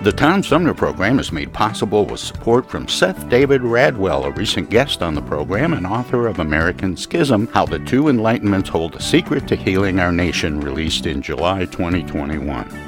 The Tom Sumner program is made possible with support from Seth David Radwell, a recent guest on the program and author of American Schism How the Two Enlightenments Hold the Secret to Healing Our Nation, released in July 2021.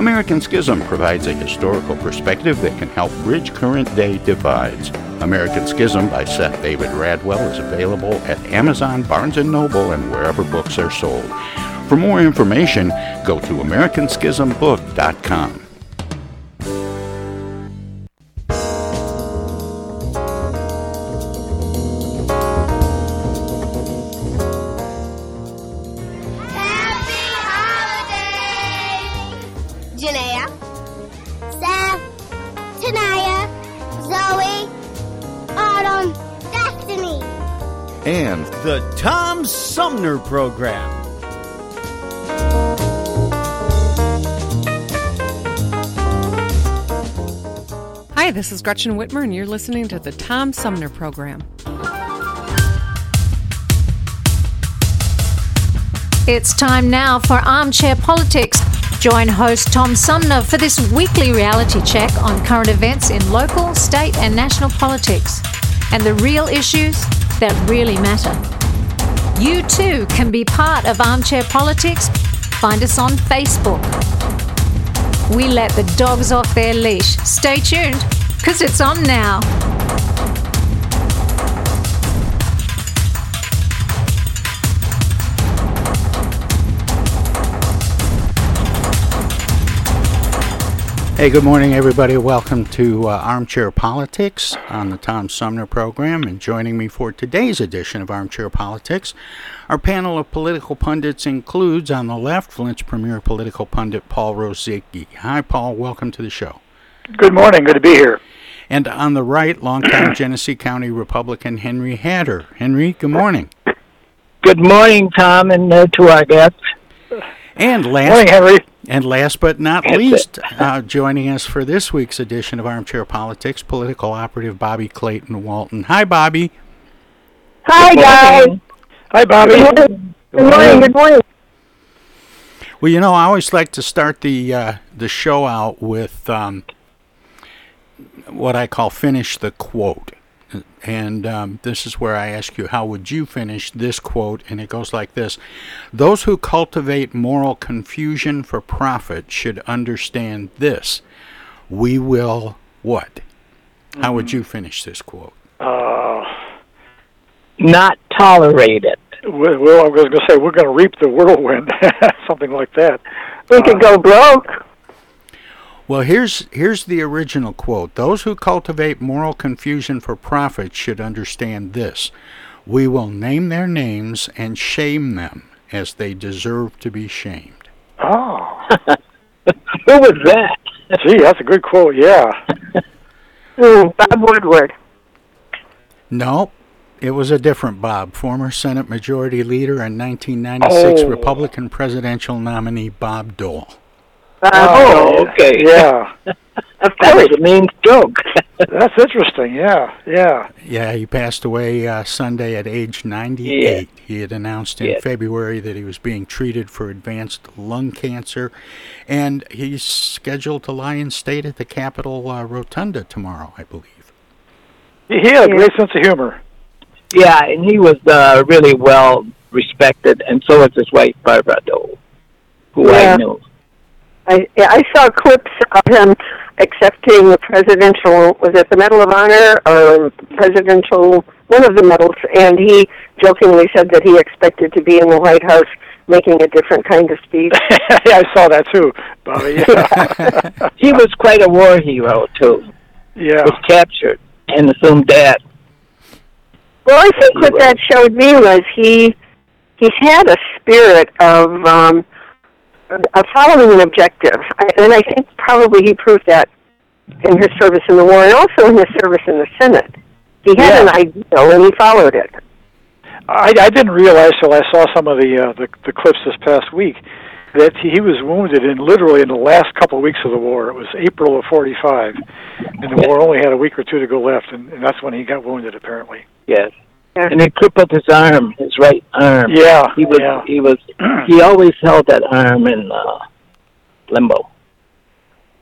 American Schism provides a historical perspective that can help bridge current day divides. American Schism by Seth David Radwell is available at Amazon, Barnes & Noble, and wherever books are sold. For more information, go to americanschismbook.com. Sumner Program. Hi, this is Gretchen Whitmer, and you're listening to the Tom Sumner Program. It's time now for Armchair Politics. Join host Tom Sumner for this weekly reality check on current events in local, state, and national politics and the real issues that really matter. You too can be part of Armchair Politics. Find us on Facebook. We let the dogs off their leash. Stay tuned, because it's on now. Hey, good morning, everybody. Welcome to uh, Armchair Politics on the Tom Sumner program. And joining me for today's edition of Armchair Politics, our panel of political pundits includes, on the left, Flint's premier political pundit, Paul Rozycki. Hi, Paul. Welcome to the show. Good morning. Good to be here. And on the right, longtime Genesee County Republican Henry Hatter. Henry, good morning. Good morning, Tom, and uh, to our guests. And last, morning, Henry. And last but not least, uh, joining us for this week's edition of Armchair Politics, political operative Bobby Clayton Walton. Hi, Bobby. Hi, guys. Hi, Bobby. Good morning. Good morning. Good morning. Well, you know, I always like to start the uh, the show out with um, what I call finish the quote. And um, this is where I ask you, how would you finish this quote? And it goes like this Those who cultivate moral confusion for profit should understand this. We will what? Mm-hmm. How would you finish this quote? Uh, not tolerate it. Well, I was going to say, we're going to reap the whirlwind, something like that. We uh, could go broke. Well, here's here's the original quote. Those who cultivate moral confusion for profit should understand this. We will name their names and shame them as they deserve to be shamed. Oh. Who was that? Gee, that's a good quote. Yeah. Mm, Bob Woodward. No, it was a different Bob, former Senate Majority Leader and 1996 Oh. Republican presidential nominee Bob Dole. Oh, okay. Yeah. Of course, a mean joke. That's interesting. Yeah. Yeah. Yeah, he passed away uh, Sunday at age 98. He had announced in Yeah. February that he was being treated for advanced lung cancer, and he's scheduled to lie in state at the Capitol uh, Rotunda tomorrow, I believe. He he had a great sense of humor. yeah, and he was uh, really well respected, and so was his wife Barbara Dole, who Yeah. I knew. I I saw clips of him accepting the presidential was it the Medal of Honor or presidential one of the medals, and he jokingly said that he expected to be in the White House making a different kind of speech. yeah, I saw that too, Bobby. Yeah. He was quite a war hero too. yeah. Was captured and assumed that. Well, I think what that showed me was he he had a spirit of um, of following an objective, I, and I think probably he proved that in his service in the war and also in his service in the Senate. He had Yeah. an ideal and he followed it. I, I didn't realize till I saw some of the, uh, the the clips this past week that he, he was wounded in literally in the last couple of weeks of the war. It was April of '45, and the war only had a week or two to go left, and, and that's when he got wounded apparently. Yes. And he crippled his arm, his right arm. Yeah, He was yeah. he was he always held that arm in uh limbo.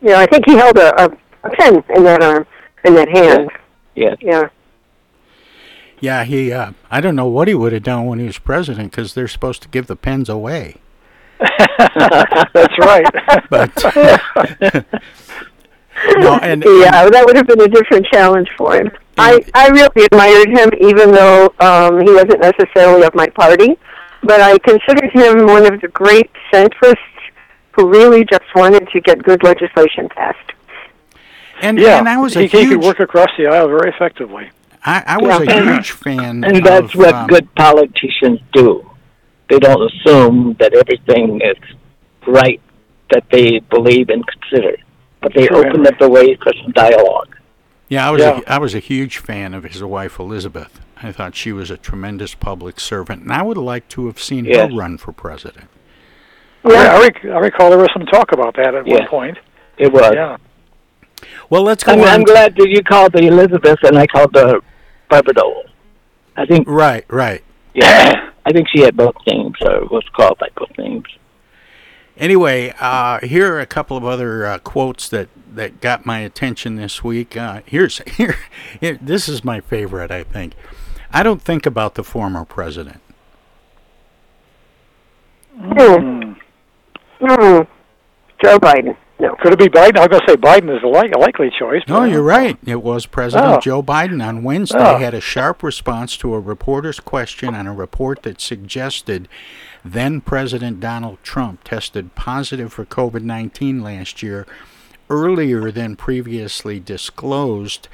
You know, I think he held a, a, a pen in that arm, in that hand. Yeah. Yeah. Yeah, he. Uh, I don't know what he would have done when he was president because they're supposed to give the pens away. That's right. But no, and yeah, that would have been a different challenge for him. I I really admired him, even though um, he wasn't necessarily of my party. But I considered him one of the great centrists who really just wanted to get good legislation passed. and, yeah, and I was a he, he huge. could work across the aisle very effectively. I, I was Yeah. a huge fan. And that's of, what um, good politicians do. They don't assume that everything is right that they believe and consider, but they Sure. open up the way for some dialogue. Yeah, I was Yeah. A, I was a huge fan of his wife Elizabeth. I thought she was a tremendous public servant, and I would like to have seen Yes. her run for president. I, I, rec- I recall there was some talk about that at Yeah. one point. It was. Yeah. Well, let's go I mean, on. I'm glad that you called the Elizabeth and I called the Barbara Dole. I think, Right, right. yeah, I think she had both names or was called by both names. Anyway, uh, here are a couple of other uh, quotes that, that got my attention this week. Uh, here's here, here. This is my favorite. I think. I don't think about the former president. Hmm. Hmm. Joe Biden. No. Could it be Biden? I was going to say Biden is a, li- a likely choice. No, you're right. It was President Oh. Joe Biden on Wednesday Oh. had a sharp response to a reporter's question on a report that suggested then President Donald Trump tested positive for COVID 19 last year. Earlier than previously disclosed,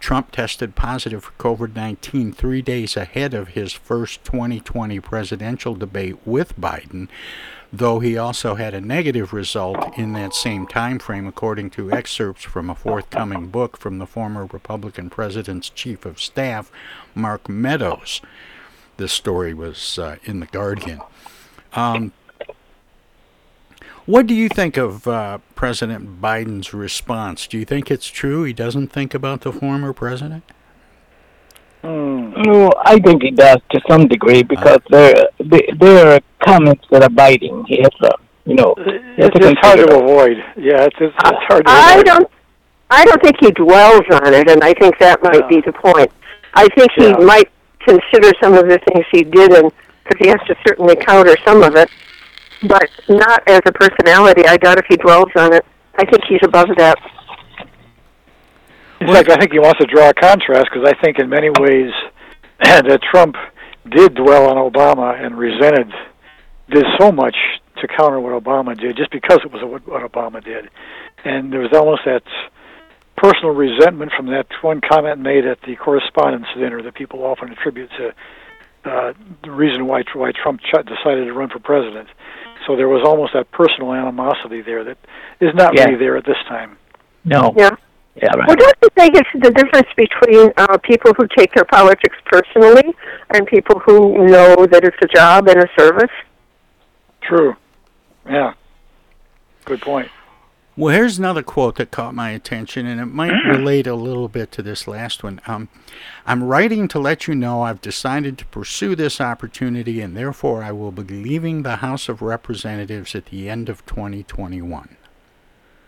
Trump tested positive for COVID 19 three days ahead of his first 2020 presidential debate with Biden though he also had a negative result in that same time frame according to excerpts from a forthcoming book from the former Republican president's chief of staff Mark Meadows this story was uh, in the Guardian um, what do you think of uh, President Biden's response? Do you think it's true he doesn't think about the former president? No, I think he does to some degree because there there there are comments that are biting. He has to, you know, he It's, to it's hard to avoid. Yeah, it's, it's, it's hard to I avoid. don't. I don't think he dwells on it, and I think that might be the point. I think he Yeah. might consider some of the things he did, and because he has to certainly counter some of it, but not as a personality. I doubt if he dwells on it. I think he's above that. In fact, I think he wants to draw a contrast because I think in many ways that Trump did dwell on Obama and resented, did so much to counter what Obama did just because it was what, Obama did. and there was almost that personal resentment from that one comment made at the correspondence dinner that people often attribute to uh, the reason why why Trump ch- decided to run for president. So there was almost that personal animosity there that is not Yeah. really there at this time. No. Yeah. Yeah, right. Well, don't you think it's the difference between uh, people who take their politics personally and people who know that it's a job and a service? True. Yeah. Good point. Well, here's another quote that caught my attention, and it might relate a little bit to this last one. Um, I'm writing to let you know I've decided to pursue this opportunity, and therefore I will be leaving the House of Representatives at the end of 2021.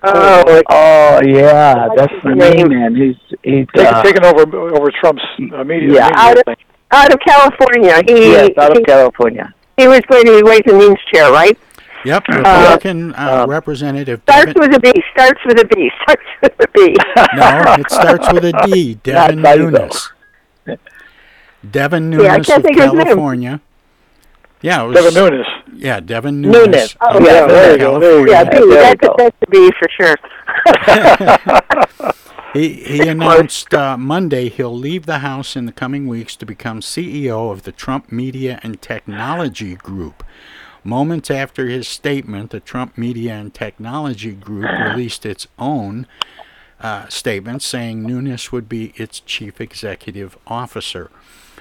Oh, oh yeah, that's the main man. He's he's Taking, uh, taking over over Trump's uh, media. Yeah. media out of thing. out of California. He yes, out of he, California. he was going to be Ways and Means chair, right? Yep, Republican uh, Representative. Starts Devin, with a B. Starts with a B. Starts with a B. no, it starts with a D. Devin Not Bezos. Nunes. Devin Yeah, I Nunes can't of think of. California. Yeah, it was, Devin Nunes. Yeah, Devin Nunes. Nunes. Oh, of yeah, there you go, there you go. Yeah, B. there That's we a, that's a B for sure. He, he announced uh, Monday he'll leave the House in the coming weeks to become CEO of the Trump Media and Technology Group. Moments after his statement, the Trump Media and Technology Group released its own uh, statement saying Nunes would be its chief executive officer.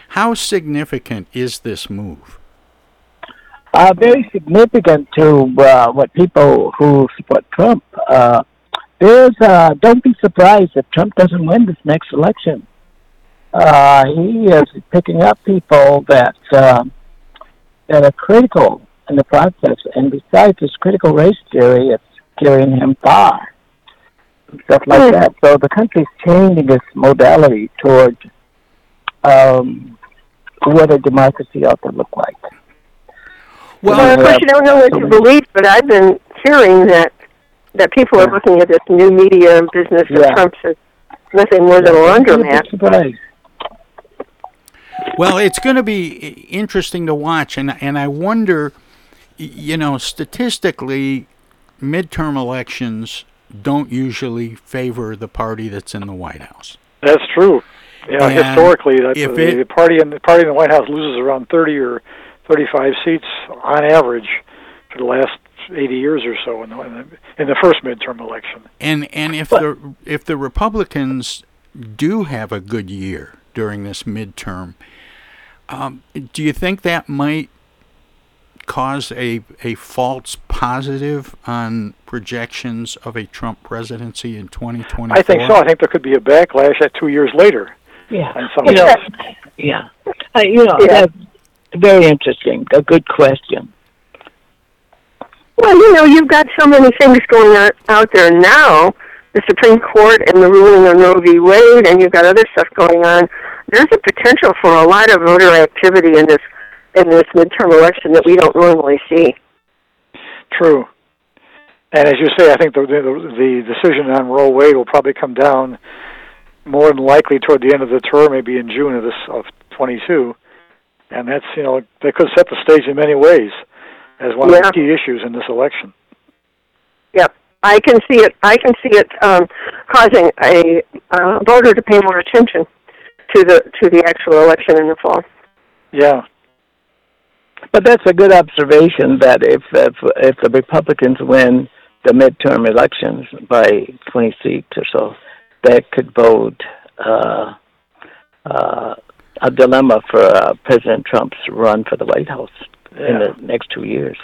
How significant is this move? uh, very significant to uh, what people who support Trump. Uh, there's uh, don't be surprised if Trump doesn't win this next election. Uh, he is picking up people that uh, that are critical in the process, and besides his critical race theory, it's carrying him far. Stuff like that. So the country's changing its modality toward um, what a democracy ought to look like. Well, Well, of course, you don't know what to believe, but I've been hearing that that people are looking at this new media business of Trump's as nothing more than a laundromat. Surprise. Well, it's going to be interesting to watch, and and I wonder, y- you know, statistically, midterm elections don't usually favor the party that's in the White House. That's true. Yeah, And historically, that the, it- the party in the party in the White House loses around thirty or thirty-five seats on average for the last eighty years or so in the in the, in the first midterm election. And and if the if the Republicans do have a good year during this midterm, um, do you think that might cause a a false positive on projections of a Trump presidency in 2024? I think so. I think there could be a backlash at two years later. Yeah. You know, yeah. Uh, you know, Yeah. that's very interesting. A good question. Well, you know, you've got so many things going on out there now. The Supreme Court and the ruling on Roe v. Wade, and you've got other stuff going on. There's a potential for a lot of voter activity in this in this midterm election that we don't normally see. True. And as you say, I think the, the the decision on Roe Wade will probably come down more than likely toward the end of the term, maybe in June of this of 22, and that's you know that could set the stage in many ways as one of the key issues in this election. Yep, I can see it. I can see it um, causing a uh, voter to pay more attention to the to the actual election in the fall. Yeah, But that's a good observation that if if, if the Republicans win the midterm elections by 20 seats or so, that could bode uh, uh, a dilemma for uh, President Trump's run for the White House in the next two years.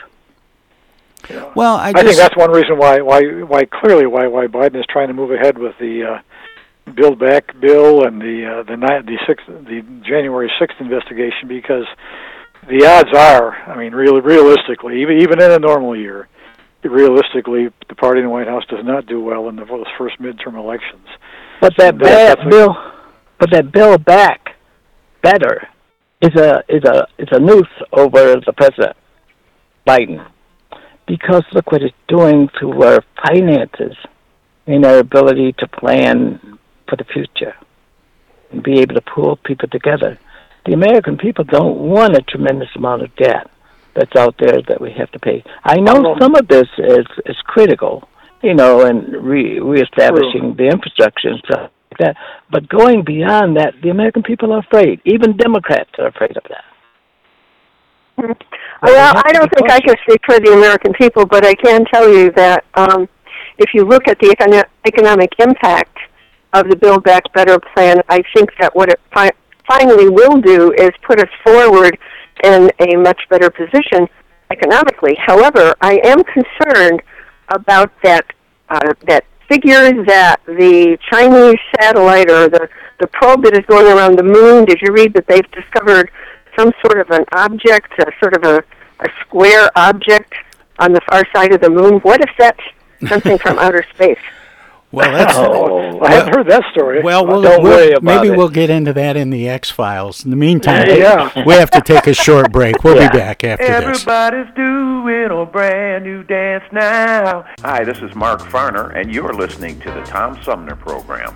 Well, I, I, just, think that's one reason why why why clearly why why Biden is trying to move ahead with the uh, Build Back bill and the uh, the ni- the sixth the January sixth investigation because the odds are, I mean, really realistically, even even in a normal year, realistically, the party in the White House does not do well in the those first midterm elections. But that That- bad that's a- bill, but that bill back better is a is a is a noose over the president Biden, because look what it's doing to our finances and our ability to plan for the future and be able to pull people together. The American people don't want a tremendous amount of debt that's out there that we have to pay. I know Well- some of this is is critical, you know, and re reestablishing the infrastructure and stuff like that. But going beyond that, the American people are afraid. Even Democrats are afraid of that. Well, I don't think I can speak for the American people, but I can tell you that um, if you look at the econo- economic impact of the Build Back Better plan, I think that what it fi- finally will do is put us forward in a much better position economically. However, I am concerned about that uh, that figure that the Chinese satellite or the the probe that is going around the moon. Did you read that they've discovered some sort of an object, a sort of a, a square object on the far side of the moon? What if that's something from outer space? Well, that's. Oh, I haven't heard that story. Well, we'll, Don't we'll- worry about maybe it. we'll get into that in the X Files. In the meantime, Yeah. we have to take a short break. We'll Yeah. be back after this. Everybody's doing a brand new dance now. Hi, this is Mark Farner, and you're listening to the Tom Sumner Program.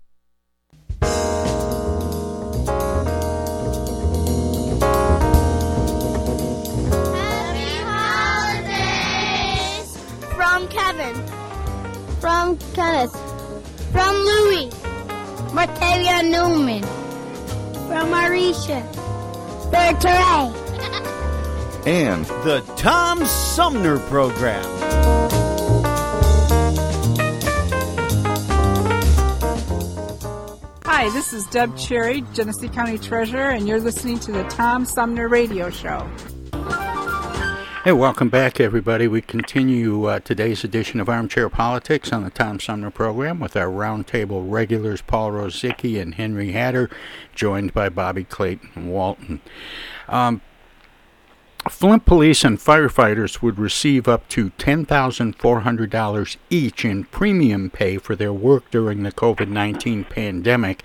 From Kenneth. From Louis. Martavia Newman. From Marisha. Bertray. And the Tom Sumner Program. Hi, this is Deb Cherry, Genesee County Treasurer, and you're listening to the Tom Sumner Radio Show. Hey, welcome back, everybody. We continue uh, today's edition of Armchair Politics on the Tom Sumner program with our roundtable regulars, Paul Rozycki and Henry Hatter, joined by Bobby Clayton Walton. Um, Flint police and firefighters would receive up to $10,400 each in premium pay for their work during the COVID 19 pandemic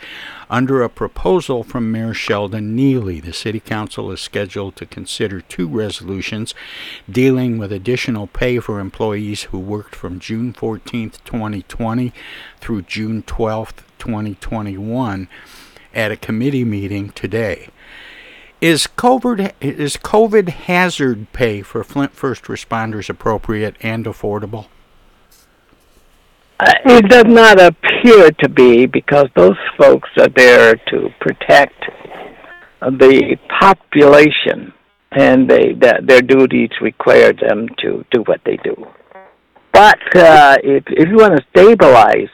under a proposal from Mayor Sheldon Neeley. The City Council is scheduled to consider two resolutions dealing with additional pay for employees who worked from June 14, 2020 through June 12, 2021 at a committee meeting today. Is COVID is COVID hazard pay for Flint first responders appropriate and affordable? Uh, it does not appear to be because those folks are there to protect the population, and they that their duties require them to do what they do. But uh, if if you want to stabilize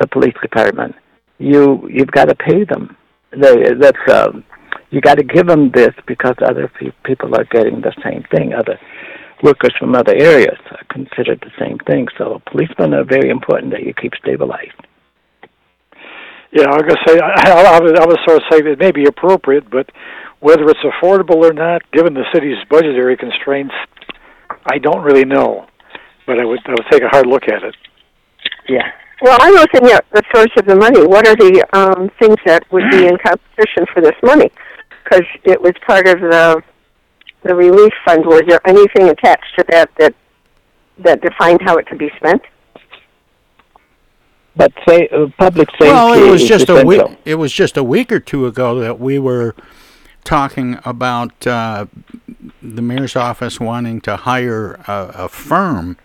the police department, you you've got to pay them. They, that's um, you got to give them this because other pe- people are getting the same thing. Other workers from other areas are considered the same thing. So policemen are very important that you keep stabilized. Yeah, I was going to say, I, I, would, I would sort of say it may be appropriate, but whether it's affordable or not, given the city's budgetary constraints, I don't really know. But I would, I would take a hard look at it. Yeah. Well, I'm looking at the source of the money. What are the um, things that would be in competition for this money? Because it was part of the the relief fund. Was there anything attached to that that that defined how it could be spent? But say uh, public safety. Well, it was is just a week. It was just a week or two ago that we were talking about uh, the mayor's office wanting to hire a, a firm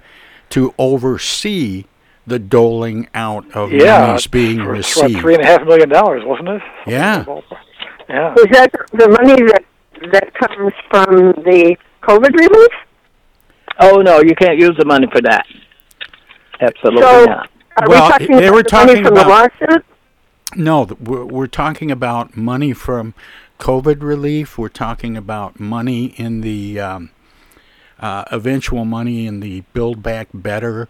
to oversee the doling out of yeah, monies being for, received. For three and a half million dollars, wasn't it? Yeah. Yeah. Is that the money that that comes from the COVID relief? Oh no, you can't use the money for that. Absolutely So, not. Are Well, we talking they about were the money talking from about- the lawsuit? No, we're, we're talking about money from COVID relief. We're talking about money in the um, uh, eventual money in the Build Back Better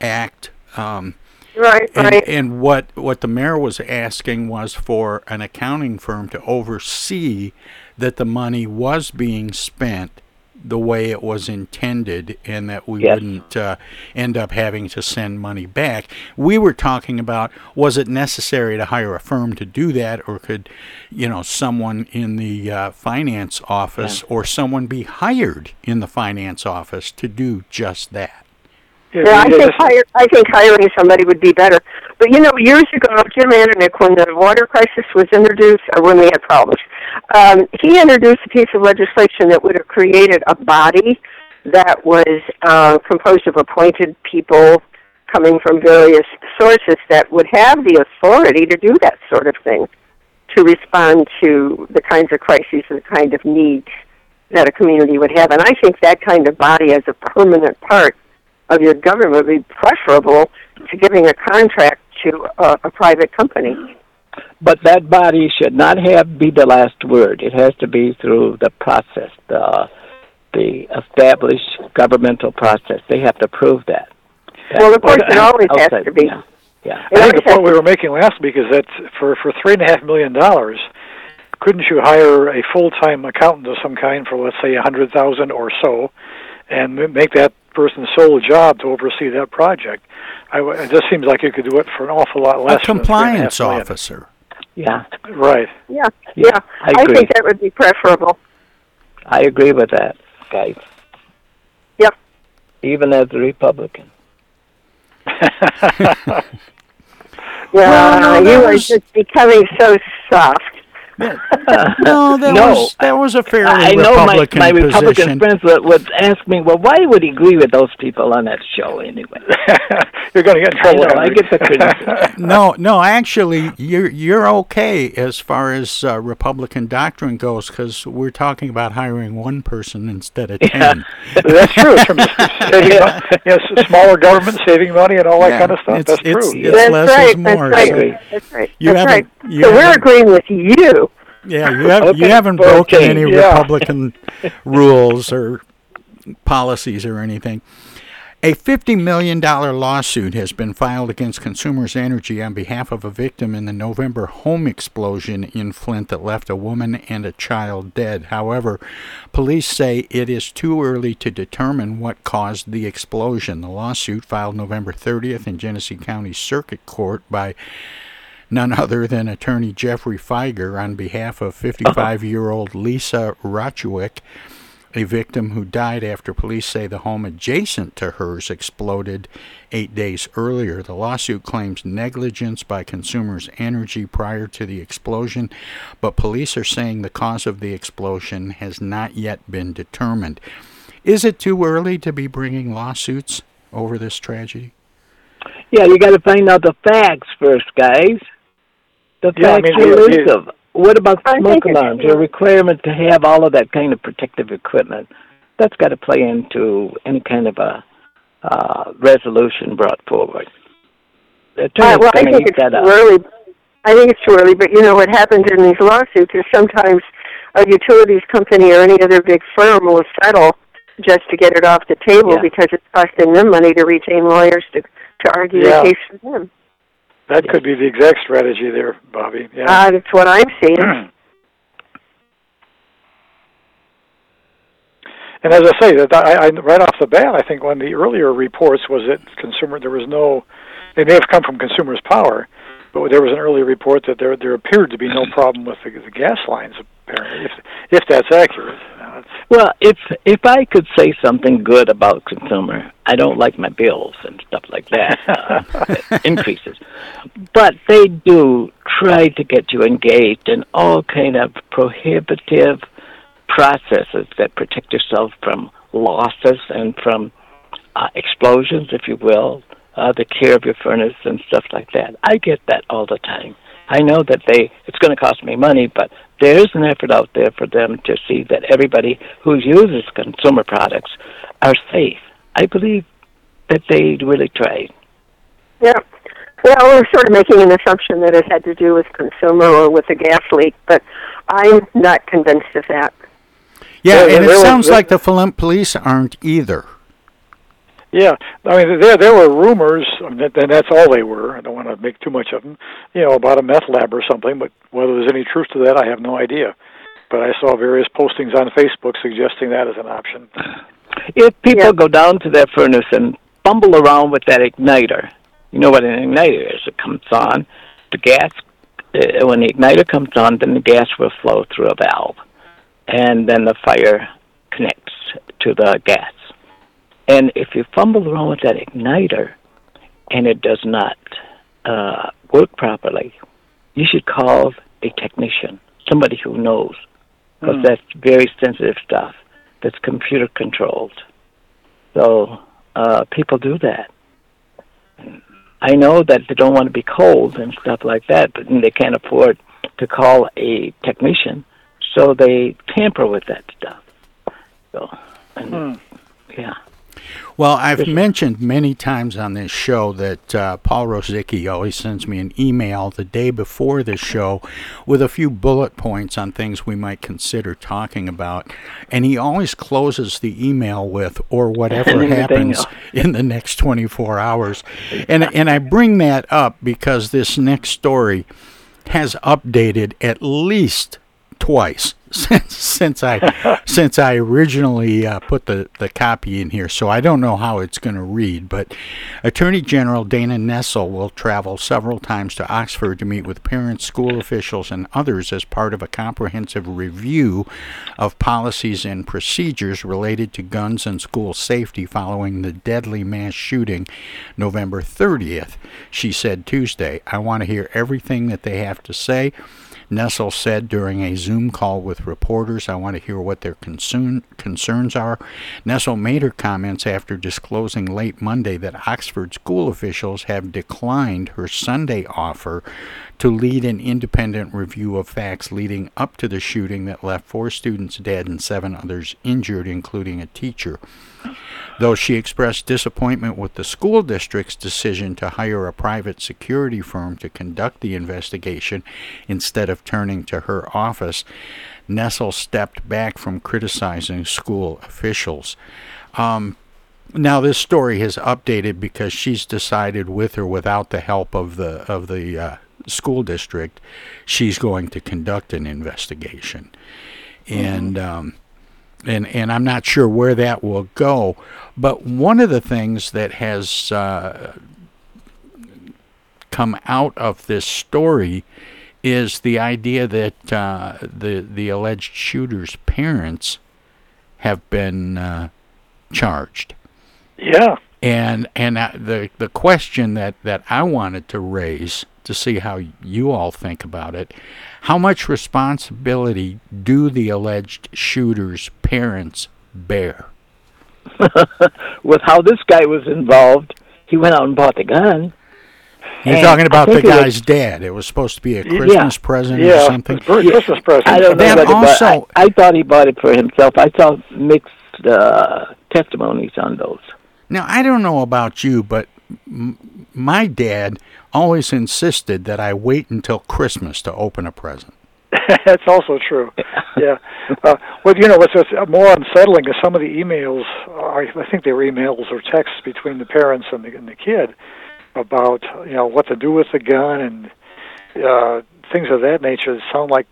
Act. Um, Right, and, right. and what what the mayor was asking was for an accounting firm to oversee that the money was being spent the way it was intended, and that we Yes. wouldn't uh, end up having to send money back. We were talking about was it necessary to hire a firm to do that, or could you know someone in the uh, finance office or someone be hired in the finance office to do just that? Yeah, I think hire, I think hiring somebody would be better. But you know, years ago, Jim Ananich, when the water crisis was introduced, or when we had problems, um, he introduced a piece of legislation that would have created a body that was uh, composed of appointed people coming from various sources that would have the authority to do that sort of thing, to respond to the kinds of crises and the kind of needs that a community would have. And I think that kind of body as a permanent part of your government would be preferable to giving a contract to a, a private company. But that body should not have be the last word. It has to be through the process, the the established governmental process. They have to prove that. Well, of course, it Well, always has to be. Yeah. yeah. I think the point we were making last week is that for for three and a half million dollars, couldn't you hire a full time accountant of some kind for let's say a hundred thousand or so, and make that person's sole job to oversee that project? I, w- it just seems like you could do it for an awful lot less. A than three and compliance million. officer. Yeah, Right. Yeah, Yeah, yeah. I I, think that would be preferable. I agree with that, guys. Yep. Even as a Republican. Yeah, Well, no, that you are just becoming so soft. no, that No. was that was a fairly I know my, Republican my Republican position. friends would, would ask me, well, why would he agree with those people on that show anyway? You're going to get in trouble. I know, I get the criticism. no, no, actually, you're you're okay as far as uh, Republican doctrine goes because we're talking about hiring one person instead of ten. That's true. In terms of saving mon- yes, smaller government, saving money, and all that Yeah, kind of stuff. it's- That's it's- true. it's That's less right. is more. That's so- right. That's right. You That's right. haven't- you so we're haven't- agreeing with you. Yeah, you have, you haven't broken any yeah. Republican rules or policies or anything. A $50 million lawsuit has been filed against Consumers Energy on behalf of a victim in the November home explosion in Flint that left a woman and a child dead. However, police say it is too early to determine what caused the explosion. The lawsuit, filed November 30th in Genesee County Circuit Court by none other than attorney Geoffrey Fieger on behalf of uh-huh. 55 year old Lisa Rochwick, a victim who died after police say the home adjacent to hers exploded eight days earlier. The lawsuit claims negligence by Consumers Energy prior to the explosion, but police are saying the cause of the explosion has not yet been determined. Is it too early to be bringing lawsuits over this tragedy? Yeah, you got to find out the facts first, guys. The Yeah, I facts mean, are you- you- elusive. What about I smoke alarms? true. A requirement to have all of that kind of protective equipment. That's got to play into any kind of a uh, resolution brought forward. The Uh, well, I think it's that too up. early. I think it's too early, but you know what happens in these lawsuits is sometimes a utilities company or any other big firm will settle just to get it off the table Yeah. because it's costing them money to retain lawyers to to argue Yeah. the case for them. That could be the exact strategy there, Bobby. Yeah. Uh, that's what I'm seeing. And as I say, that I, I right off the bat, I think one of the earlier reports was that consumer there was no. They may have come from Consumers Power, but there was an earlier report that there there appeared to be no problem with the, the gas lines. Apparently, if if that's accurate. Well, if if I could say something good about consumer, I don't like my bills and stuff like that uh, increases, but they do try to get you engaged in all kind of prohibitive processes that protect yourself from losses and from uh, explosions, if you will, uh, the care of your furnace and stuff like that. I get that all the time. I know that they it's going to cost me money, but there is an effort out there for them to see that everybody who uses consumer products are safe. I believe that they really try. Yeah. Well, we're sort of making an assumption that it had to do with consumer or with a gas leak, but I'm not convinced of that. Yeah, Yeah, and it sounds like the Flint police aren't either. Yeah, I mean there there were rumors, and that's all they were. I don't want to make too much of them, you know, about a meth lab or something. But whether there's any truth to that, I have no idea. But I saw various postings on Facebook suggesting that as an option. If people go down to their furnace and fumble around with that igniter, you know what an igniter is. It comes on, the gas, uh, when the igniter comes on, then the gas will flow through a valve, and then the fire connects to the gas. And if you fumble around with that igniter and it does not uh, work properly, you should call a technician, somebody who knows, because Hmm. that's very sensitive stuff. That's computer controlled. So uh, people do that. I know that they don't want to be cold and stuff like that, but they can't afford to call a technician, so they tamper with that stuff. So, and, yeah. Well, I've mentioned many times on this show that uh, Paul Rozycki always sends me an email the day before the show with a few bullet points on things we might consider talking about. And he always closes the email with, or whatever happens in the next 24 hours. And, and I bring that up because this next story has updated at least twice since since I since I originally uh, put the, the copy in here, so I don't know how it's going to read. But Attorney General Dana Nessel will travel several times to Oxford to meet with parents, school officials, and others as part of a comprehensive review of policies and procedures related to guns and school safety following the deadly mass shooting November 30th. She said Tuesday, "I want to hear everything that they have to say." Nessel said during a Zoom call with reporters, I want to hear what their concern, concerns are. Nessel made her comments after disclosing late Monday that Oxford school officials have declined her Sunday offer to lead an independent review of facts leading up to the shooting that left four students dead and seven others injured, including a teacher though she expressed disappointment with the school district's decision to hire a private security firm to conduct the investigation instead of turning to her office. Nessel stepped back from criticizing school officials. Um, now this story has updated because she's decided, with or without the help of the of the uh, school district, she's going to conduct an investigation, and um, and and I'm not sure where that will go. But one of the things that has uh, come out of this story is the idea that uh, the the alleged shooter's parents have been uh, charged. Yeah. And and uh, the the question that that I wanted to raise to see how you all think about it how much responsibility do the alleged shooter's parents bear? With how this guy was involved, he went out and bought the gun. You're And talking about the it was- guy's dad. It was supposed to be a Yeah. Christmas present Yeah, or something. a Christmas present. I don't know, Then whether, but also- I, I thought he bought it for himself. I saw mixed uh, testimonies on those. Now, I don't know about you, but m- my dad always insisted that I wait until Christmas to open a present. That's also true. Yeah. Uh, well, you know what's, what's more unsettling is some of the emails. Are, I think they were emails or texts between the parents and the, and the kid about you know what to do with the gun and uh, things of that nature. That sound like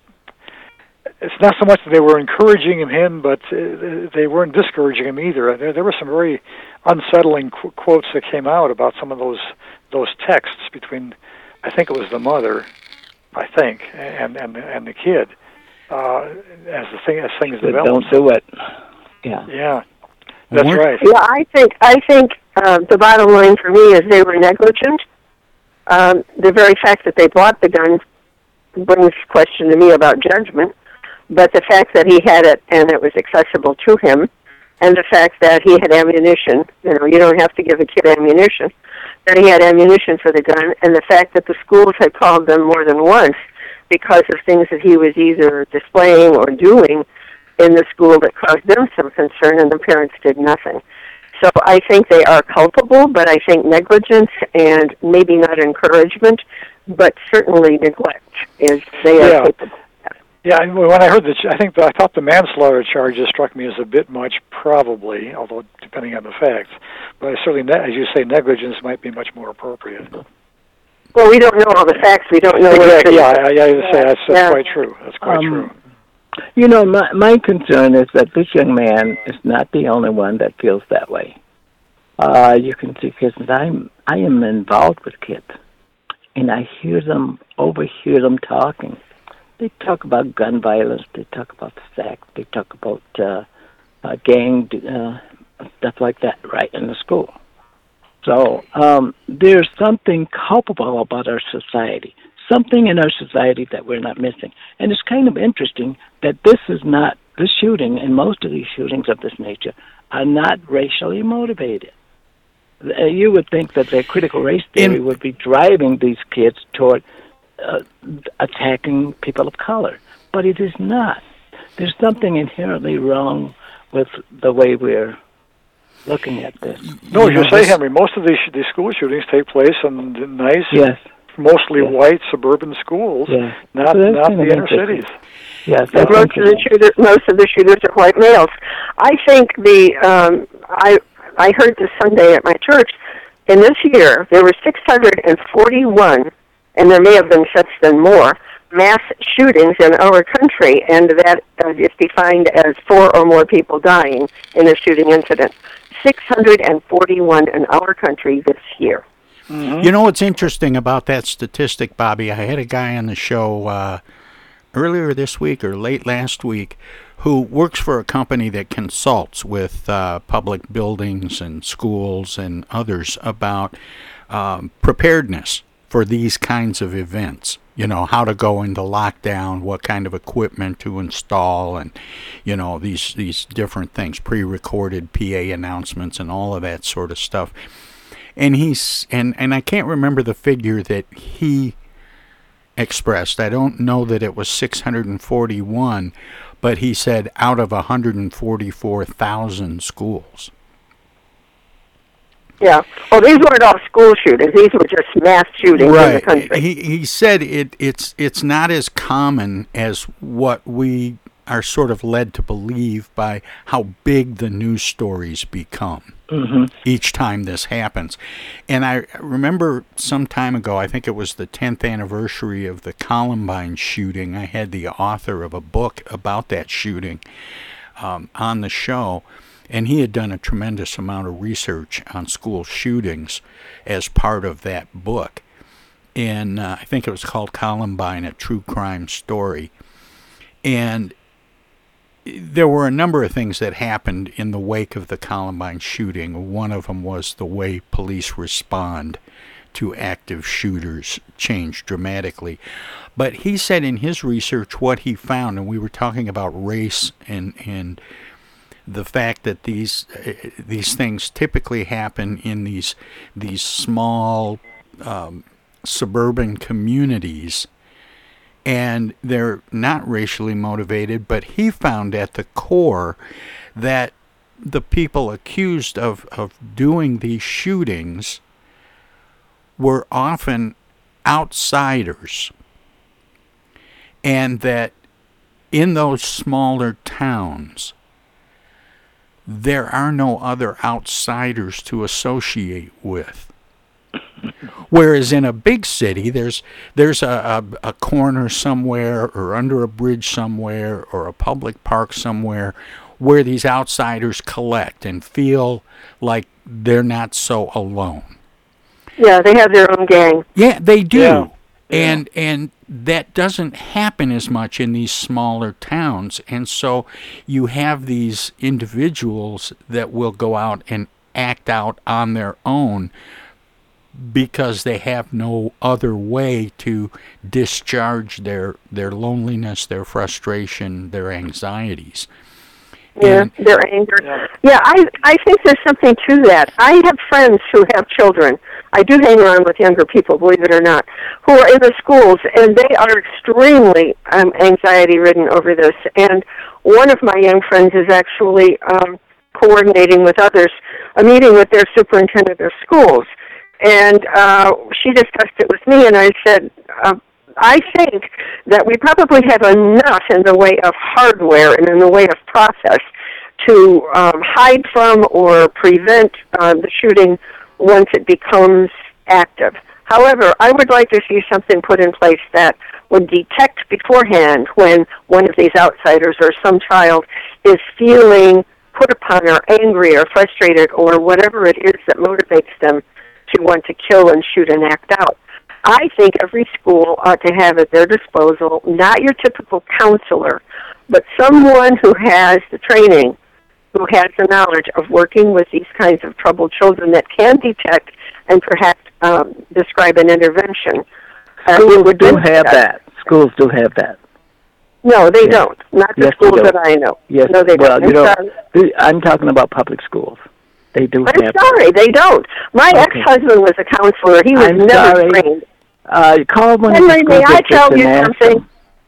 it's not so much that they were encouraging him, but uh, they weren't discouraging him either. There, there were some very unsettling qu- quotes that came out about some of those those texts between. I think it was the mother, I think, and and and the kid. Uh, as the thing as things But develop. don't do it. Yeah. Yeah, that's What? right. Yeah, I think I think uh, the bottom line for me is they were negligent. Um, the very fact that they bought the gun brings question to me about judgment. But the fact that he had it and it was accessible to him, and the fact that he had ammunition, you know, you don't have to give a kid ammunition, that he had ammunition for the gun, and the fact that the schools had called them more than once because of things that he was either displaying or doing in the school that caused them some concern, and the parents did nothing. So I think they are culpable, but I think negligence and maybe not encouragement, but certainly neglect is they are Yeah. capable. Yeah, when I heard the, I think the, I thought the manslaughter charges struck me as a bit much, probably, although depending on the facts. But certainly, as you say, negligence might be much more appropriate. Well, we don't know all the facts. We don't know Exactly. the- Yeah, I, I would say that's, that's Yeah. quite true. That's quite Um, true. You know, my my concern is that this young man is not the only one that feels that way. Uh, you can see kids, and I'm I am involved with kids, and I hear them overhear them talking. They talk about gun violence. They talk about sex. They talk about uh, uh, gang uh, stuff like that, right in the school. So um, there's something culpable about our society, something in our society that we're not missing. And it's kind of interesting that this is not, this shooting and most of these shootings of this nature are not racially motivated. Uh, You would think that the critical race theory would be driving these kids toward uh, attacking people of color, but it is not. There's something inherently wrong with the way we're looking at this. No, as You you know, say, Henry, most of these these school shootings take place in nice, Yes. mostly white suburban schools, Yeah. not So not the inner cities. Yes, And most of the shooters, most of the shooters are white males. I think the um, I I heard this Sunday at my church. In this year, there were 641, and there may have been such than more mass shootings in our country, and that uh, is defined as four or more people dying in a shooting incident. 641 in our country this year. You know what's interesting about that statistic, Bobby? I had a guy on the show uh, earlier this week or late last week who works for a company that consults with uh, public buildings and schools and others about um, preparedness for these kinds of events. You know, how to go into lockdown, what kind of equipment to install, and, you know, these, these different things, pre recorded PA announcements and all of that sort of stuff and he's and and I can't remember the figure that he expressed. I don't know that it was 641, but he said out of 144,000 schools. Yeah. Oh, these weren't all school shootings. These were just mass shootings in the Right. country. He he said it it's it's not as common as what we are sort of led to believe by how big the news stories become. Mhm. each time this happens. And I remember some time ago, I think it was the 10th anniversary of the Columbine shooting. I had the author of a book about that shooting um, on the show, and he had done a tremendous amount of research on school shootings as part of that book. And uh, I think it was called Columbine, a true crime story. And there were a number of things that happened in the wake of the Columbine shooting. One of them was the way police respond to active shooters changed dramatically. But he said in his research what he found, and we were talking about race and and the fact that these uh, these things typically happen in these these small um, suburban communities and they're not racially motivated, but he found at the core that the people accused of, of doing these shootings were often outsiders, and that in those smaller towns, there are no other outsiders to associate with. Whereas in a big city, there's there's a, a, a corner somewhere, or under a bridge somewhere, or a public park somewhere, where these outsiders collect and feel like they're not so alone. Yeah, they have their own gang. Yeah, they do. Yeah. And and that doesn't happen as much in these smaller towns. And so you have these individuals that will go out and act out on their own because they have no other way to discharge their their loneliness, their frustration, their anxieties. Yeah, And- their anger. Yeah. I I think there's something to that. I have friends who have children. I do hang around with younger people, believe it or not, who are in the schools, and they are extremely um, anxiety ridden over this. And one of my young friends is actually um, coordinating with others a meeting with their superintendent of schools, and uh, she discussed it with me, and I said. Uh, I think that we probably have enough in the way of hardware and in the way of process to um, hide from or prevent uh, the shooting once it becomes active. However, I would like to see something put in place that would detect beforehand when one of these outsiders or some child is feeling put upon or angry or frustrated or whatever it is that motivates them to want to kill and shoot and act out. I think every school ought to have at their disposal not your typical counselor, but someone who has the training, who has the knowledge of working with these kinds of troubled children that can detect and perhaps um, describe an intervention. Uh, Schools would do have us. that. Schools do have that. No, they don't. Not the Yes, schools that I know. Yes. No, they well, don't. you I'm know, I'm talking about public schools. They do I'm sorry, they don't. My Okay. ex-husband was a counselor. He was I'm never sorry. trained. Uh, call one Henry, the may I tell you something?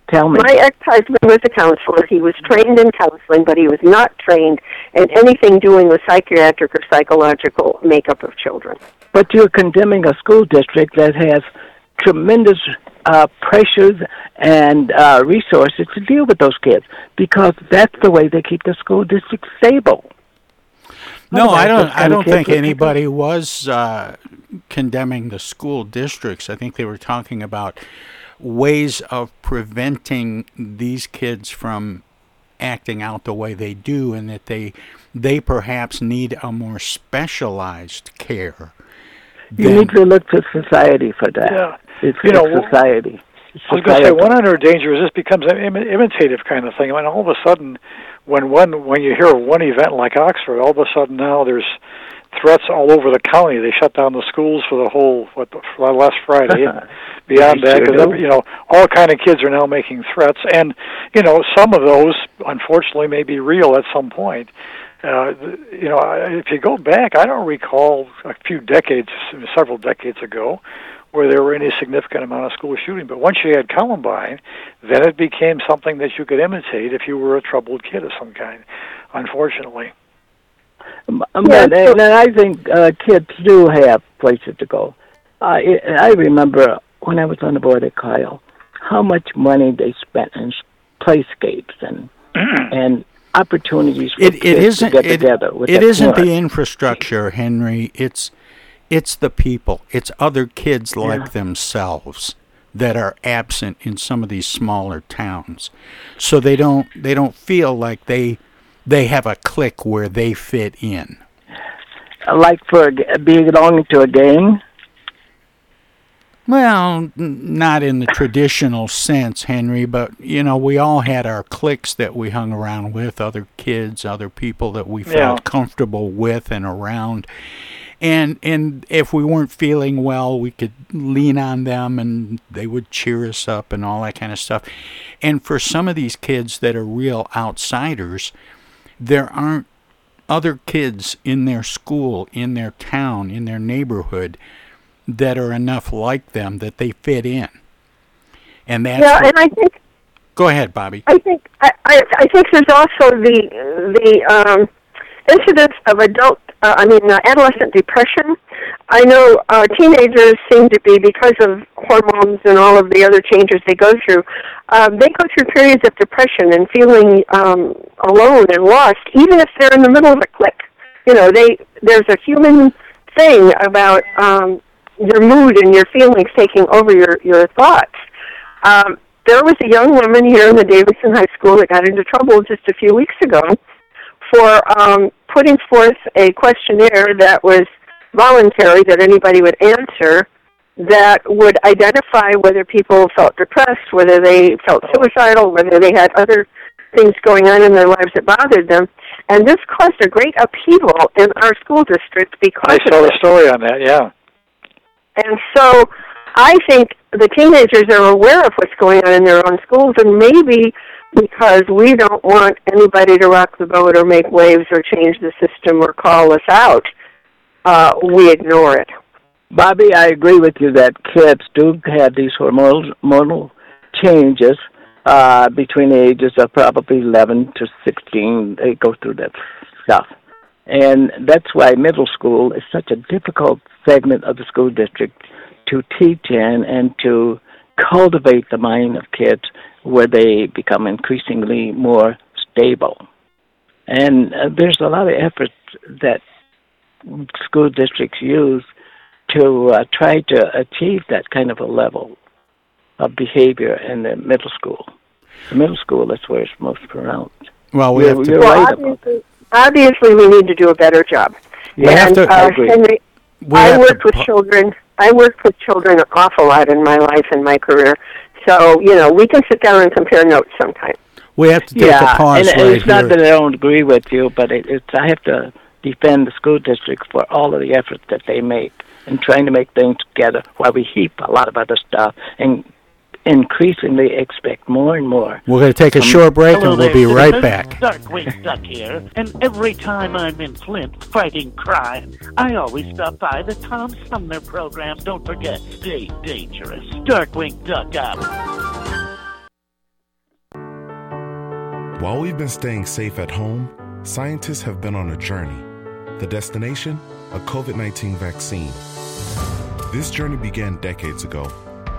Tell me. My ex-husband was a counselor. He was trained in counseling, but he was not trained in anything doing with psychiatric or psychological makeup of children. But you're condemning a school district that has tremendous uh, pressures and uh, resources to deal with those kids because that's the way they keep the school district stable. No, I don't. I don't think anybody was uh, condemning the school districts. I think they were talking about ways of preventing these kids from acting out the way they do and that they they perhaps need a more specialized care. You than- need to look to society for that. Yeah. It's, You know, society. It's I was going to say one under danger is this becomes an Im- imitative kind of thing. I mean, all of a sudden, when one when you hear of one event like Oxford, all of a sudden now there's threats all over the county. They shut down the schools for the whole what the, for last Friday. and Beyond that, because you know all kind of kids are now making threats, and you know some of those unfortunately may be real at some point. Uh, you know, I- if you go back, I don't recall a few decades, several decades ago, where there were any significant amount of school shooting. But once you had Columbine, then it became something that you could imitate if you were a troubled kid of some kind. Unfortunately, But, and I think uh, kids do have places to go. I I remember when I was on the board at Kyle, how much money they spent in playscapes and and opportunities for it, it kids isn't to get it, together. With it their isn't the infrastructure henry it's it's the people it's other kids like Yeah. themselves that are absent in some of these smaller towns so they don't they don't feel like they they have a clique where they fit in like for belonging to a gang. Well, n- not in the traditional sense, Henry, but you know, we all had our cliques that we hung around with, other kids, other people that we felt Yeah. comfortable with and around. And and if we weren't feeling well, we could lean on them and they would cheer us up and all that kind of stuff. And for some of these kids that are real outsiders, there aren't other kids in their school, in their town, in their neighborhood that are enough like them that they fit in. And that's yeah, and I think go ahead, Bobby. I think I, I, I think there's also the the um, incidence of adult, uh, I mean, uh, adolescent depression. I know uh, teenagers seem to be because of hormones and all of the other changes they go through. Um, they go through periods of depression and feeling um, alone and lost, even if they're in the middle of a clique. You know, they there's a human thing about um, your mood and your feelings taking over your your thoughts. Um, there was a young woman here in the Davison High School that got into trouble just a few weeks ago for um, putting forth a questionnaire that was voluntary that anybody would answer that would identify whether people felt depressed, whether they felt suicidal, whether they had other things going on in their lives that bothered them. And this caused a great upheaval in our school district because I saw the story on that. Yeah. And so I think the teenagers are aware of what's going on in their own schools, and maybe because we don't want anybody to rock the boat or make waves or change the system or call us out, uh, we ignore it. Bobby, I agree with you that kids do have these hormonal changes uh, between the ages of probably 11 to 16. They go through that stuff. And that's why middle school is such a difficult segment of the school district to teach in and to cultivate the mind of kids where they become increasingly more stable. And uh, there's a lot of efforts that school districts use to uh, try to achieve that kind of a level of behavior in the middle school. The middle school, that's where it's most pronounced. Well, we you're, have to- you're well, right about obviously, obviously, we need to do a better job. We have and, to- I uh, agree. Henry, We I have to worked with children. I worked with children an awful lot in my life and my career. So you know, we can sit down and compare notes sometime. We have to take yeah, a pause and right it's not that I don't agree with you, but it, it's I have to defend the school district for all of the efforts that they make in trying to make things together while we heap a lot of other stuff and increasingly expect more and more. We're going to take a from- short break Hello and we'll there, be right citizens. back. Darkwing Duck here, and every time I'm in Flint fighting crime, I always stop by the Tom Sumner program. Don't forget, stay dangerous. Darkwing Duck out. While we've been staying safe at home, scientists have been on a journey. The destination? A COVID 19 vaccine. This journey began decades ago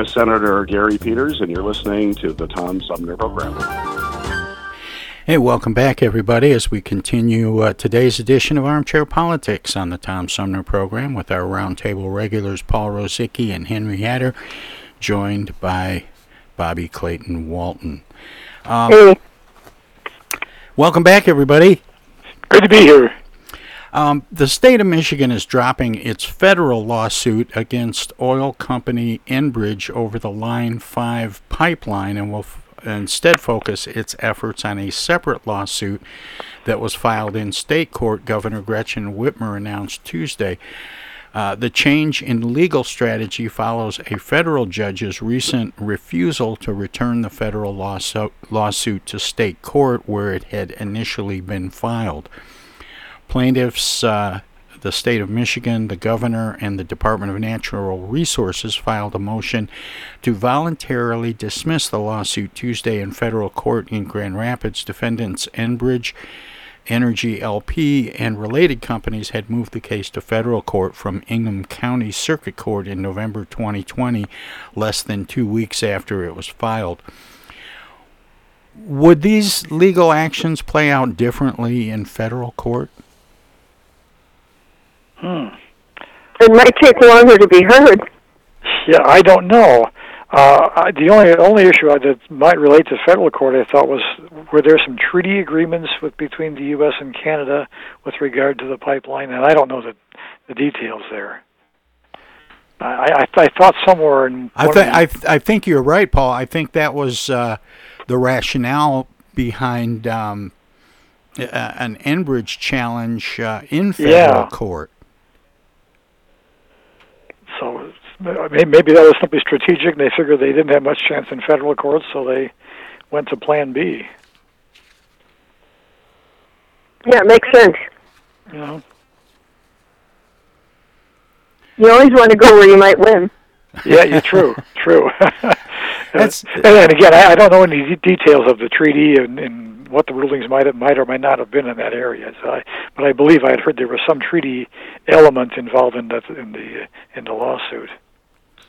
This is U.S. Senator Gary Peters, and you're listening to the Tom Sumner Program. Hey, welcome back, everybody, as we continue uh, today's edition of Armchair Politics on the Tom Sumner program with our roundtable regulars Paul Rozycki and Henry Hatter, joined by Bobby Clayton Walton. Um, Welcome back, everybody. Good to be here. Um, the state of Michigan is dropping its federal lawsuit against oil company Enbridge over the Line 5 pipeline and will f- instead focus its efforts on a separate lawsuit that was filed in state court, Governor Gretchen Whitmer announced Tuesday. Uh, the change in legal strategy follows a federal judge's recent refusal to return the federal lawsuit, lawsuit to state court where it had initially been filed. Plaintiffs, uh, the state of Michigan, the governor, and the Department of Natural Resources filed a motion to voluntarily dismiss the lawsuit Tuesday in federal court in Grand Rapids. Defendants Enbridge Energy LP and related companies had moved the case to federal court from Ingham County Circuit Court in November 2020, less than two weeks after it was filed. Would these legal actions play out differently in federal court? Hmm. It might take longer to be heard. Yeah, I don't know. Uh, the only only issue that might relate to federal court, I thought, was were there some treaty agreements with between the U.S. and Canada with regard to the pipeline, and I don't know the the details there. I I, I thought somewhere in I think of I th- I think you're right, Paul. I think that was uh, the rationale behind um, a- an Enbridge challenge uh, in federal Yeah. court. So maybe that was simply strategic, and they figured they didn't have much chance in federal court, so they went to Plan B. Yeah, it makes sense. You? You always want to go where you might win. Yeah, yeah, true, true. and, and again, I, I don't know any de- details of the treaty and, and what the rulings might have, might or might not have been in that area. So I, but I believe I had heard there was some treaty element involved in that in the in the lawsuit.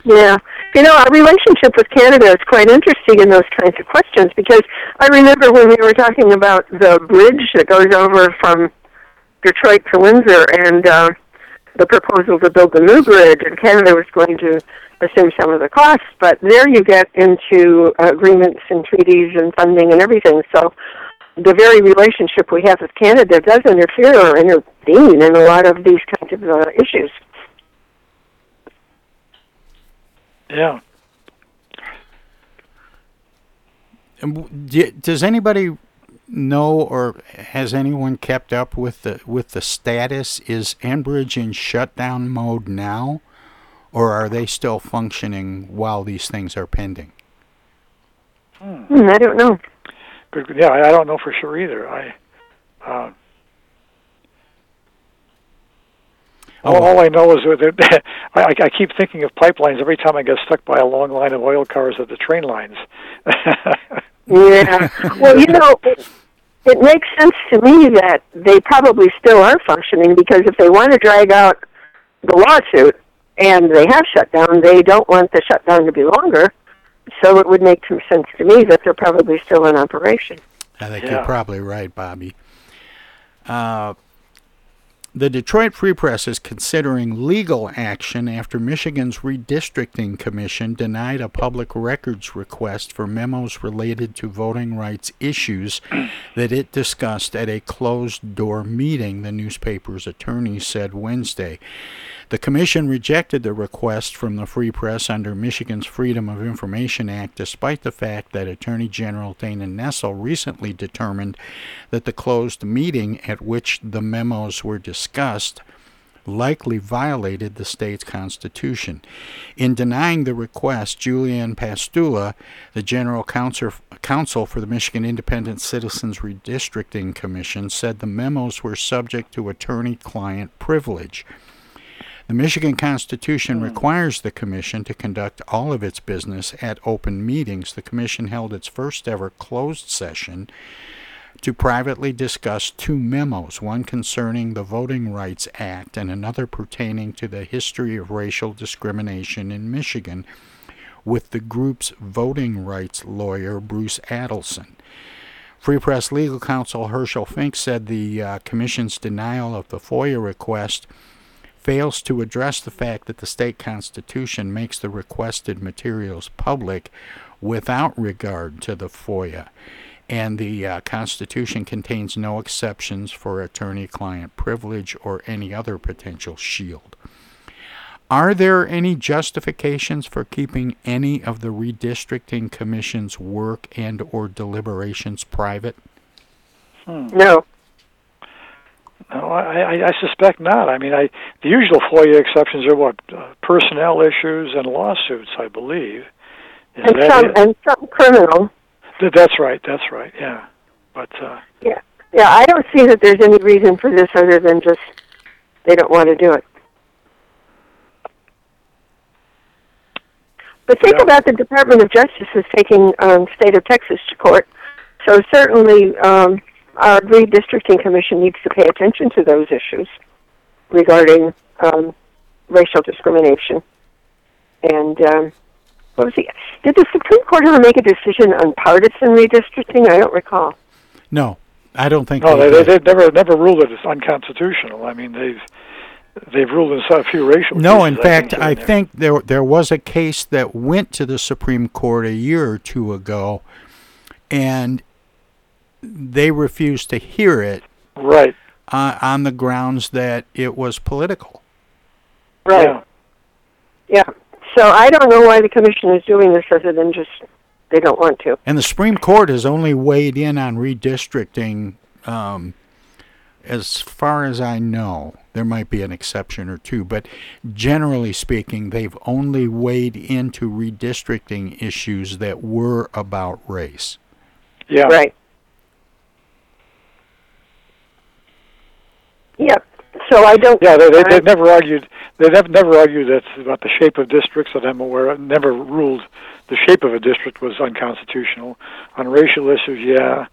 Yeah. You know, our relationship with Canada is quite interesting in those kinds of questions because I remember when we were talking about the bridge that goes over from Detroit to Windsor and uh, the proposal to build the new bridge, and Canada was going to assume some of the costs, but there you get into agreements and treaties and funding and everything. So the very relationship we have with Canada does interfere or intervene in a lot of these kinds of uh, issues. Yeah. And w- d- Does anybody know or has anyone kept up with the with the status? Is Enbridge in shutdown mode now, or are they still functioning while these things are pending? Hmm, I don't know. Good, yeah, I I don't know for sure either. I. Uh, Oh, all, all I know is that I, I keep thinking of pipelines every time I get stuck by a long line of oil cars at the train lines. Yeah. well, you know, it, it makes sense to me that they probably still are functioning because if they want to drag out the lawsuit and they have shut down, they don't want the shutdown to be longer. So it would make some sense to me that they're probably still in operation. I think Yeah. you're probably right, Bobby. Uh, the Detroit Free Press is considering legal action after Michigan's Redistricting Commission denied a public records request for memos related to voting rights issues that it discussed at a closed door meeting, the newspaper's attorney said Wednesday. The commission rejected the request from the Free Press under Michigan's Freedom of Information Act, despite the fact that Attorney General Dana Nessel recently determined that the closed meeting at which the memos were discussed likely violated the state's constitution. In denying the request, Julianne Pastula, the general counsel, for the Michigan Independent Citizens Redistricting Commission, said the memos were subject to attorney client privilege. The Michigan Constitution requires the Commission to conduct all of its business at open meetings. The Commission held its first ever closed session to privately discuss two memos, one concerning the Voting Rights Act and another pertaining to the history of racial discrimination in Michigan, with the group's voting rights lawyer, Bruce Adelson. Free Press legal counsel Herschel Fink said the uh, Commission's denial of the FOIA request fails to address the fact that the state constitution makes the requested materials public without regard to the FOIA, and the uh, Constitution contains no exceptions for attorney client privilege or any other potential shield. Are there any justifications for keeping any of the redistricting commission's work and or deliberations private? Hmm. No. No, I, I, I suspect not. I mean, I the usual FOIA exceptions are what uh, personnel issues and lawsuits, I believe. Is And some it? and some criminal. Th- That's right. That's right. Yeah, but uh, Yeah. Yeah, I don't see that there's any reason for this other than just they don't want to do it. But think about the Department of Justice is taking um, state of Texas to court. So certainly, um, our redistricting commission needs to pay attention to those issues regarding um, racial discrimination. And um, what was the? Did the Supreme Court ever make a decision on partisan redistricting? I don't recall. No, I don't think. No, they they, did. they, they've never never ruled it as unconstitutional. I mean, they've they've ruled in a few racial. No, in cases, fact, here I and there. think there there was a case that went to the Supreme Court a year or two ago, and they refused to hear it. Right. Uh, on the grounds that it was political. Right. Yeah. So I don't know why the commission is doing this other than just they don't want to. And the Supreme Court has only weighed in on redistricting, um, as far as I know. There might be an exception or two, but generally speaking, they've only weighed into redistricting issues that were about race. Yeah. Right. Yep. So I don't. Yeah, they, they, they've never argued. They've never, never argued that about the shape of districts that I'm aware of. Never ruled the shape of a district was unconstitutional. On racial issues, yeah.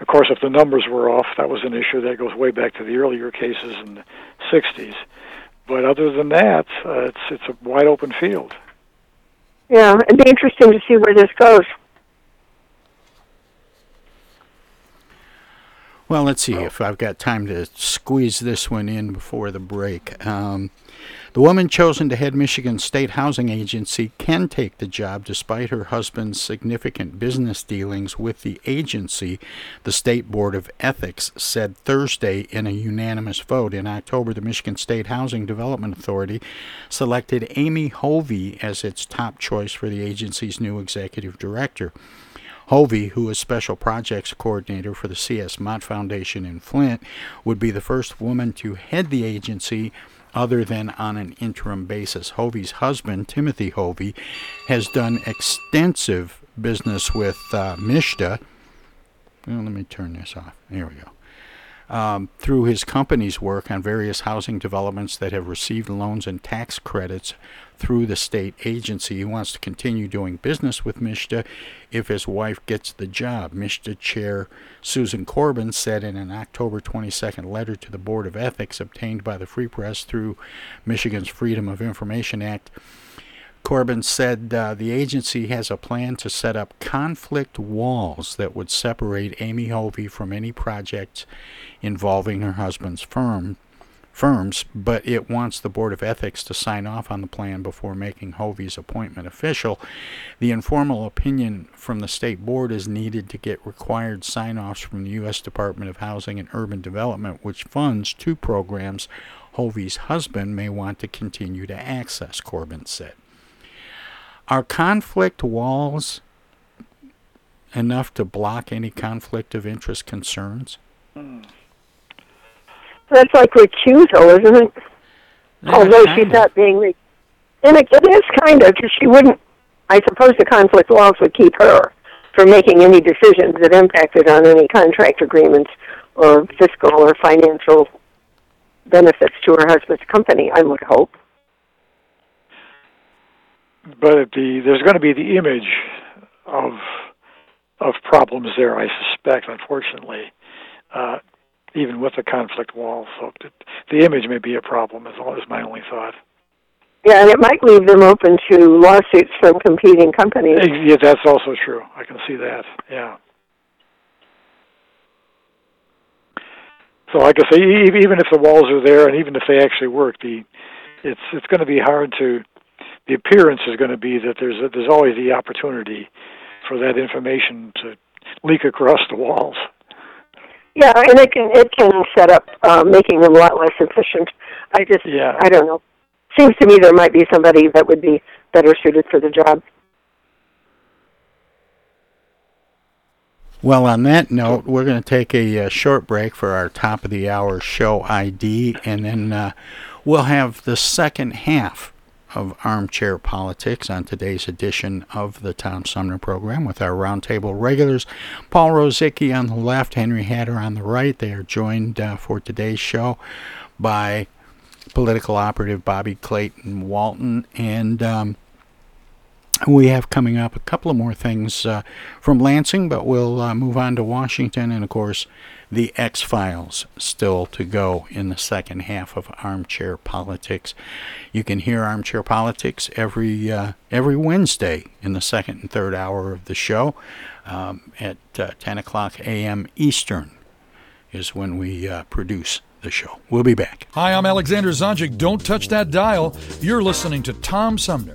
Of course, if the numbers were off, that was an issue that goes way back to the earlier cases in the '60s. But other than that, uh, it's it's a wide open field. Yeah, it'd be interesting to see where this goes. Well, let's see if I've got time to squeeze this one in before the break. Um, the woman chosen to head Michigan State Housing Agency can take the job despite her husband's significant business dealings with the agency, the State Board of Ethics said Thursday in a unanimous vote. In October, the Michigan State Housing Development Authority selected Amy Hovey as its top choice for the agency's new executive director. Hovey, who is Special Projects Coordinator for the C.S. Mott Foundation in Flint, would be the first woman to head the agency other than on an interim basis. Hovey's husband, Timothy Hovey, has done extensive business with uh, MSHDA. Well, let me turn this off. There we go. Um, through his company's work on various housing developments that have received loans and tax credits through the state agency. He wants to continue doing business with MSHDA if his wife gets the job. MSHDA Chair Susan Corbin said in an October 22nd letter to the Board of Ethics obtained by the Free Press through Michigan's Freedom of Information Act. Corbin said uh, the agency has a plan to set up conflict walls that would separate Amy Hovey from any projects involving her husband's firm firms, but it wants the Board of Ethics to sign off on the plan before making Hovey's appointment official. The informal opinion from the state board is needed to get required sign offs from the U.S. Department of Housing and Urban Development, which funds two programs Hovey's husband may want to continue to access, Corbin said. Are conflict walls enough to block any conflict of interest concerns? That's like recusal, isn't it? Although she's not being re- and it, it is kind of because she wouldn't. I suppose the conflict laws would keep her from making any decisions that impacted on any contract agreements or fiscal or financial benefits to her husband's company. I would hope. But the there's going to be the image of of problems there. I suspect, unfortunately, uh, even with the conflict wall. So th- the image may be a problem. Is, is my only thought. Yeah, and it might leave them open to lawsuits from competing companies. Yeah, that's also true. I can see that. Yeah. So, like I say, even if the walls are there, and even if they actually work, the it's it's going to be hard to. The appearance is going to be that there's a, there's always the opportunity for that information to leak across the walls. Yeah, and it can it can set up uh, making them a lot less efficient. I just Yeah. I don't know. Seems to me there might be somebody that would be better suited for the job. Well, on that note, we're going to take a uh, short break for our top of the hour show ID, and then uh, we'll have the second half of Armchair Politics on today's edition of the Tom Sumner program with our roundtable regulars. Paul Rozycki on the left, Henry Hatter on the right. They are joined uh, for today's show by political operative Bobby Clayton Walton, and um, we have coming up a couple of more things uh, from Lansing, but we'll uh, move on to Washington, and of course, the X Files still to go in the second half of Armchair Politics. You can hear Armchair Politics every uh, every Wednesday in the second and third hour of the show um, at uh, 10 o'clock a.m. Eastern is when we uh, produce the show. We'll be back. Hi, I'm Alexander Zonjic. Don't touch that dial. You're listening to Tom Sumner.